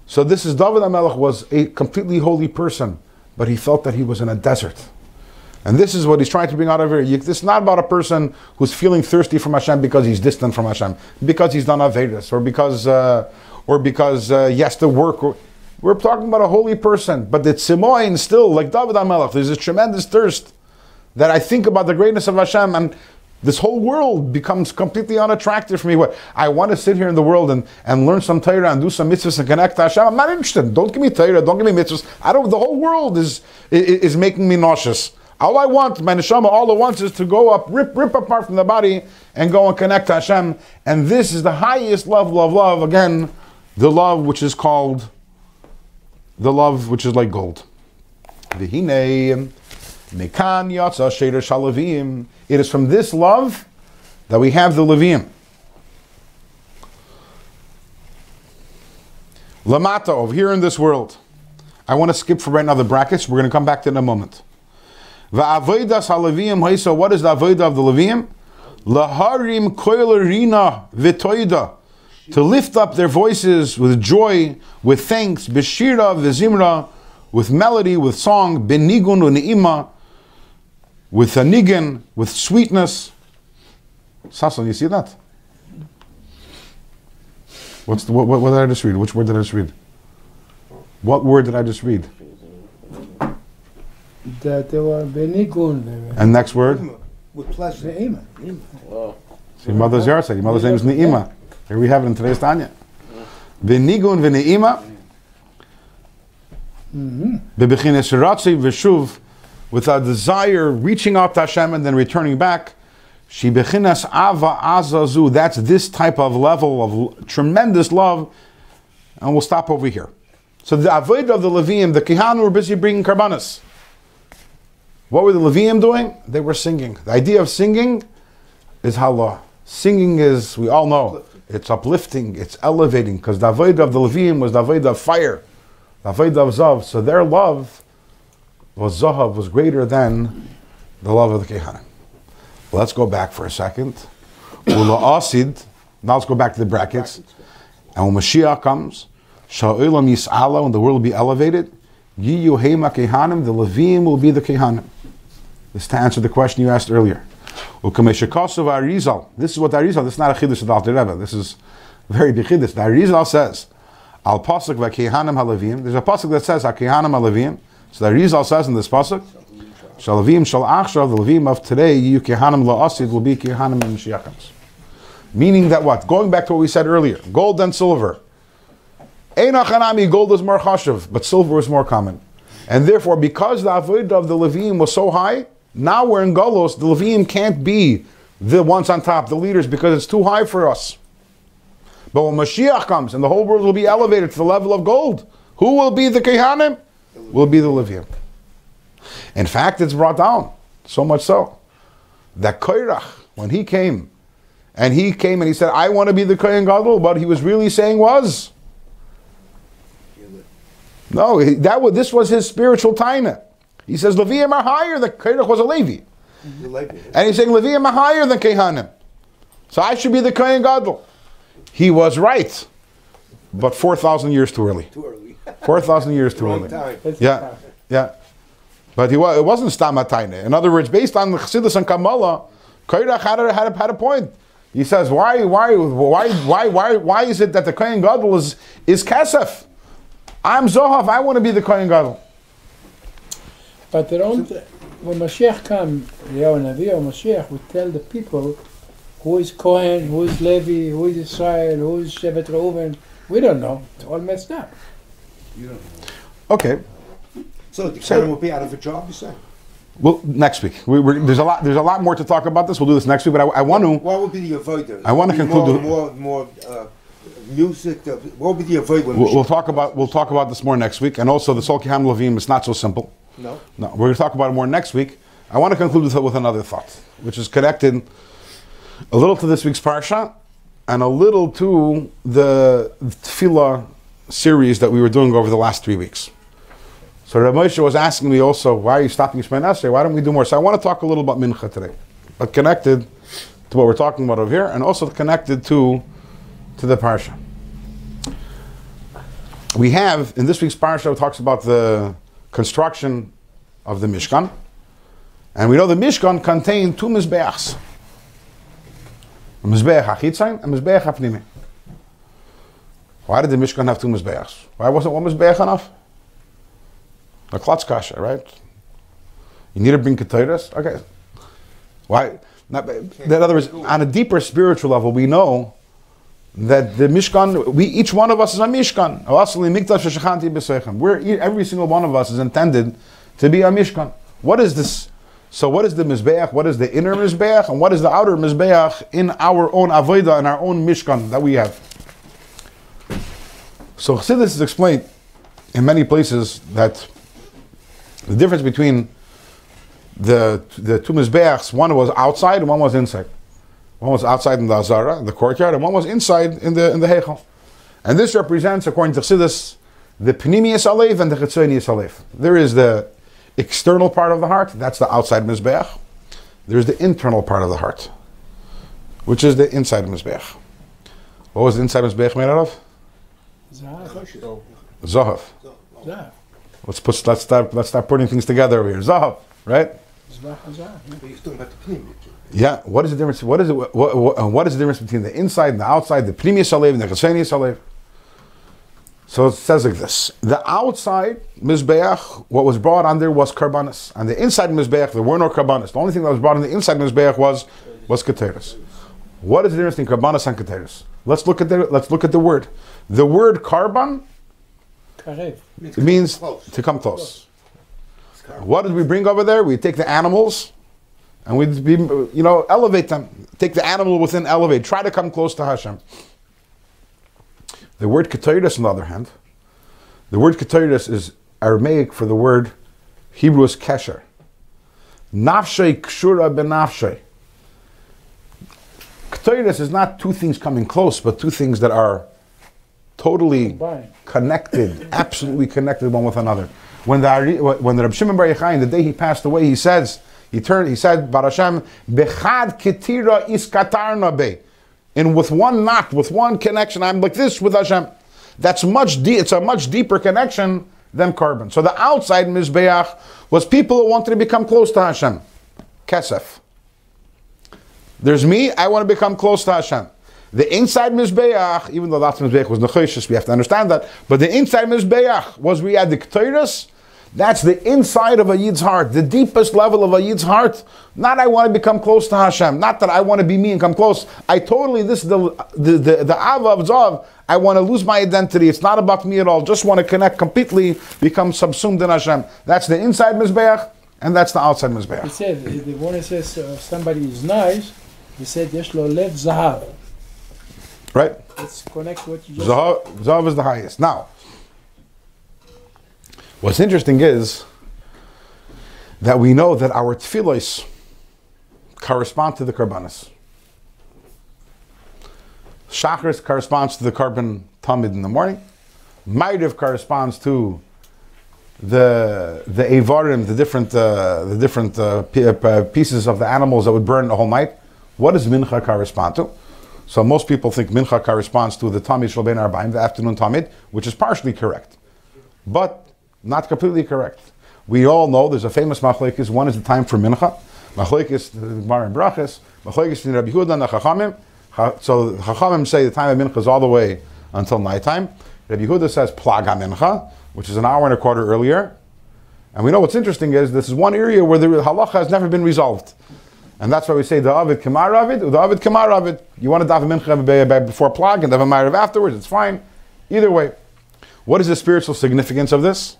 So this is David HaMelech was a completely holy person, but he felt that he was in a desert. And this is what he's trying to bring out of here. This is not about a person who's feeling thirsty from Hashem because he's distant from Hashem, because he's done Avedis, or because, uh, or because uh, he has to work. Or, we're talking about a holy person, but the Tzimoin still, like David HaMelech, there's a tremendous thirst that I think about the greatness of Hashem and this whole world becomes completely unattractive for me. What I want to sit here in the world and, and learn some Torah and do some mitzvahs and connect to Hashem. I'm not interested. Don't give me Torah. Don't give me mitzvahs. I don't. The whole world is is, is making me nauseous. All I want, my neshama, all it wants is to go up, rip, rip apart from the body, and go and connect to Hashem. And this is the highest level of love. Again, the love which is called the love which is like gold. Mekan yatsa sheder shalavim. It is from this love that we have the Levium. Lamata, over here in this world. I want to skip for right now the brackets. We're going to come back to it in a moment. What is the avodah of the Levium? Laharim koilerina v'toida. To lift up their voices with joy, with thanks, b'shira v'zimra, with melody, with song, benigun u'ne'ima, with a nigan, with sweetness. Sasan, you see that? What's the, what, what, what did I just read? Which word did I just read? What word did I just read? That they were benigun. And next word? With pleasure. Be'ema. So your mother's yard Your mother's name is Ne'ima. Here we have it in today's Tanya. V'nigun v'ne'ima. B'bechines ratzi v'shuv. With a desire, reaching out to Hashem and then returning back. She bechinas ava azazu. That's this type of level of tremendous love. And we'll stop over here. So the avoid of the Levium, the Kihan were busy bringing karbanas. What were the Levium doing? They were singing. The idea of singing is hallah. Singing is, we all know, it's uplifting, it's elevating, because the avoid of the Levim was the avoid of fire, the avoid of Zav. So their love was Zahav, was greater than the love of the Kehanim. Let's go back for a second. Now let's go back to the brackets. And when Mashiach comes, Sha'olam Yis'ala, when the world will be elevated, Yiyu Hema Kehanim, the Levim will be the Kehanim. This is to answer the question you asked earlier. This is what Arizal, this is not a chiddush of the Alter Rebbe. This is very big chiddush. The Arizal says, Al pasuk v'kehanim halavim. There's a pasuk that says hakehanim halavim. So the Arizal says in this pasuk, Shalavim shal achshav, the Levim of today, you kehanim la'asid will be kehanim in Mashiach. Meaning that what? Going back to what we said earlier, gold and silver. Ein achanami, gold is more chashav, but silver is more common. And therefore, because the avodah of the Levim was so high, now we're in Golos, the Levim can't be the ones on top, the leaders, because it's too high for us. But when Mashiach comes and the whole world will be elevated to the level of gold, who will be the Kehanim? Will be the Levim. In fact, it's brought down, so much so, that Koirach, when he came, and he came and he said, I want to be the Kohen Gadol, what he was really saying was, no, that was, this was his spiritual taina. He says, Leviim are higher, than Koirach was a Levi. You like it. And he's saying, Leviim are higher than Kehanim. So I should be the Kohen Gadol. He was right, but 4,000 years too early. Too early. 4,000 years too early. time. Yeah, yeah. But he wa- it wasn't Stamataine. In other words, based on the Chassidus and Kamala, Koirach had a, had, a, had a point. He says, why, why, why, why, why, why is it that the Kohen Gadol is, is Kesef? I'm Zohav, I want to be the Kohen Gadol. But they don't, when Mashiach come, Eliyahu Navi or Mashiach would tell the people who is Cohen, who is Levi, who is Israel, who is Shevet Reuven. We don't know. It's all messed up. Okay, So the Karen will be out of a job, you say? well, next week. We, we're, there's, a lot, there's a lot more to talk about this. We'll do this next week, but I, I want to. What would be the avoider? I wanna conclude more, the- more, more uh, music. uh, What would be the avoider? We'll, we'll talk about we'll talk about this more next week, and also the Sol Kiham Levim. It's not so simple. No. No, we're going to talk about it more next week. I want to conclude with, with another thought, which is connected a little to this week's parsha and a little to the tefillah series that we were doing over the last three weeks. So Rabbi Moshe was asking me also, why are you stopping Shemoneh Esrei? Why don't we do more? So I want to talk a little about Mincha today, but connected to what we're talking about over here, and also connected to to the parsha. We have in this week's parsha it talks about the construction of the Mishkan. And we know the Mishkan contained two Mizbeachs. A Mizbeach HaChitzain and Mizbeach HaPnimi. Why did the Mishkan have two Mizbeachs? Why wasn't one Mizbeach enough? A klotz kasha, right? You need to bring Ketairas? Okay. Why? Not, in other words, on a deeper spiritual level, we know that the Mishkan, we each one of us is a Mishkan. Oh, We're e- every single one of us is intended to be a Mishkan. What is this? So what is the Mizbeach? What is the inner Mizbeach? And what is the outer Mizbeach in our own Avodah, in our own Mishkan that we have? So Chassidus is explained in many places that the difference between the, the two Mizbeachs, one was outside and one was inside. One was outside in the Azara, in the courtyard, and one was inside in the in the Heichal. And this represents, according to Chassidus, the Pnimius Alev and the Chitzonius Alev. There is the external part of the heart, that's the outside Mizbeach. There's the internal part of the heart, which is the inside Mizbeach. What was the inside Mizbeach made out of? Zahav. Zahav. Zahav. Let's put let's start let's start putting things together over here. Zahav, right? Zahav. Zahav. But he's talking about the pneumic. Yeah. What is the difference? What is it? What, what, what is the difference between the inside and the outside? The Pnimius Alev and the Chitzonius Alev. So it says like this: the outside mizbeach, what was brought on there was karbanis, and the inside mizbeach there were no karbanis. The only thing that was brought in the inside mizbeach was was keteris. What is the difference between karbanis and keteris? Let's look at the let's look at the word. The word karban Karev. it means Close. to come close. What did we bring over there? We take the animals and we'd be, you know elevate them. Take the animal within elevate. Try to come close to Hashem. The word ketoides, on the other hand, the word ketoides is Aramaic for the word Hebrew is kesher. Nafshay kshura benafshay. Ketoides is not two things coming close, but two things that are totally connected, absolutely connected one with another. When the Ari- when the Reb Shimon Bar Yochai, in the day he passed away, he says he turned he said Bar Hashem bechad ketira iskatarna be, and with one knot, with one connection, I'm like this with Hashem. That's much de- it's a much deeper connection than carbon. So the outside mizbeach was people who wanted to become close to Hashem, kesef. There's me, I want to become close to Hashem. The inside Mizbeach, even though that's Mizbeach was Nechoshes, we have to understand that, but the inside Mizbeach was we had the Ketores, That's the inside of a Yid's heart, the deepest level of a Yid's heart. Not I want to become close to Hashem, not that I want to be me and come close. I totally, this is the, the, the, the Ava of Zav, I want to lose my identity. It's not about me at all. Just want to connect completely, become subsumed in Hashem. That's the inside Mizbeach, and that's the outside Mizbeach. He said, the one says uh, somebody is nice, he said, Yesh lo lev zahav. Right? Let's connect what you just Zav, Zav is the highest. Now, what's interesting is that we know that our tefillos correspond to the karbanis. Shachris corresponds to the carbon tamid in the morning. Ma'ariv corresponds to the the avarim, the different uh, the different uh, uh, pieces of the animals that would burn the whole night. What does mincha correspond to? So most people think mincha corresponds to the tamid shel ben arbaim, the afternoon tamid, which is partially correct, but not completely correct. We all know there's a famous machlekes. One is the time for mincha. Machlekes the Gemara in Brachas. Machlekes in Rabbi Yehuda and the Chachamim. So the Chachamim say the time of mincha is all the way until nighttime. Rabbi Yehuda says plaga mincha, which is an hour and a quarter earlier. And we know what's interesting is this is one area where the halacha has never been resolved. And that's why we say the Avid Kamar Avid, the Avid Kamar Avid. You want to daven mincha be- be- before plag and daven Ma'ariv afterwards, it's fine. Either way. What is the spiritual significance of this?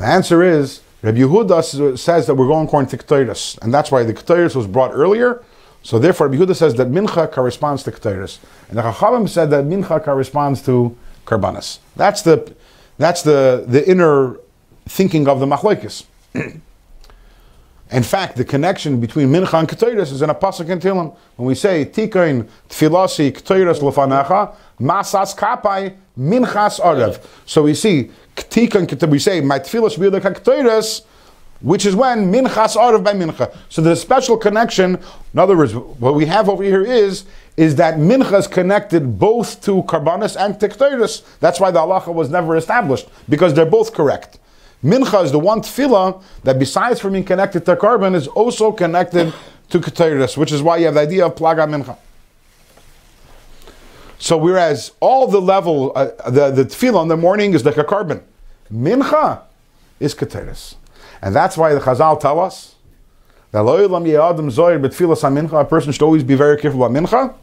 The answer is Rabbi Yehuda says that we're going according to Ketairis, and that's why the Ketairis was brought earlier. So therefore, Rabbi Yehuda says that Mincha corresponds to Ketairis, and the Chachamim said that Mincha corresponds to Karbanis. That's the that's the the inner thinking of the Machlokes. In fact, the connection between Mincha and Ketairis is in a pasuk in Tehillim. When we say Tikain Tfilasi Ketairis Lefanecha Masas Kapai Minchas Arev. So we see. We say My Tfilas be like Ketairis, which is when Minchas Arev by Mincha. So there's a special connection. In other words, what we have over here is is that Mincha is connected both to Karbanis and to That's why the halacha was never established because they're both correct. Mincha is the one tefillah that, besides from being connected to carbon, is also connected to Ketairis, which is why you have the idea of plaga mincha. So, whereas all the level, uh, the, the tefillah in the morning is like a carbon, mincha is Ketairis. And that's why the Chazal tell us that a person should always be very careful about mincha,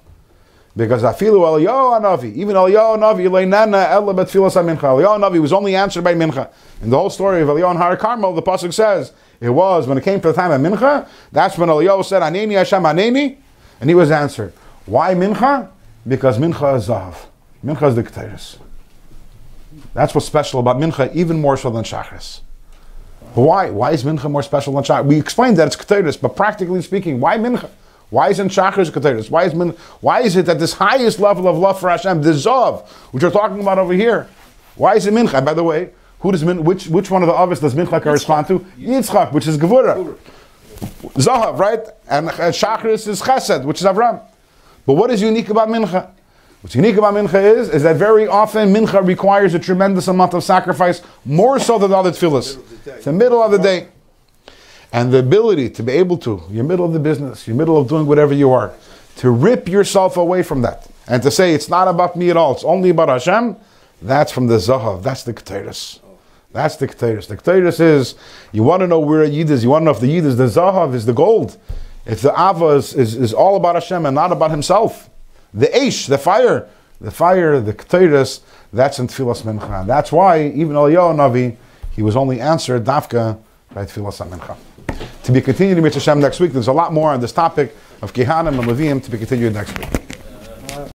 because afilu Eliyahu Anavi, even Eliyahu Anavi, leinana ella betfilas mincha. Anavi was only answered by mincha. In the whole story of Eliyahu and Har Carmel, the pasuk says it was when it came to the time of mincha. That's when Eliyahu said, "Aneni Hashem Aneni," and he was answered. Why mincha? Because mincha is zav. Mincha is the keteiris. That's what's special about mincha, even more so than shachris. Why? Why is mincha more special than shachris? We explained that it's keteiris, but practically speaking, why mincha? Why isn't Shachris Keteris? Why is min, Why is it that this highest level of love for Hashem, the Zav, which we're talking about over here? Why is it Mincha? By the way, who does min, which which one of the Avos does Mincha correspond to? Yitzchak, which is Gevura. Zahav, right? And Shachris is Chesed, which is Avram. But what is unique about Mincha? What's unique about Mincha is, is that very often Mincha requires a tremendous amount of sacrifice, more so than the other tefillahs. It's the middle of the day and the ability to be able to, you're middle of the business, you're middle of doing whatever you are, to rip yourself away from that and to say it's not about me at all, it's only about Hashem, that's from the Zahav, that's the Ketairis. That's the Ketairis. The Ketairis is, you want to know where a Yid is, you want to know if the Yid is the Zahav, is the gold. If the Ava is, is, is all about Hashem and not about himself. The Aish, the fire, the fire, the Ketairis, that's in Tfilas Mincha. That's why even Eliyahu Navi, he was only answered Dafka by Tfilas Mincha. To be continued in Mitzvah Hashem next week. There's a lot more on this topic of Kehanim and Levium to be continued next week.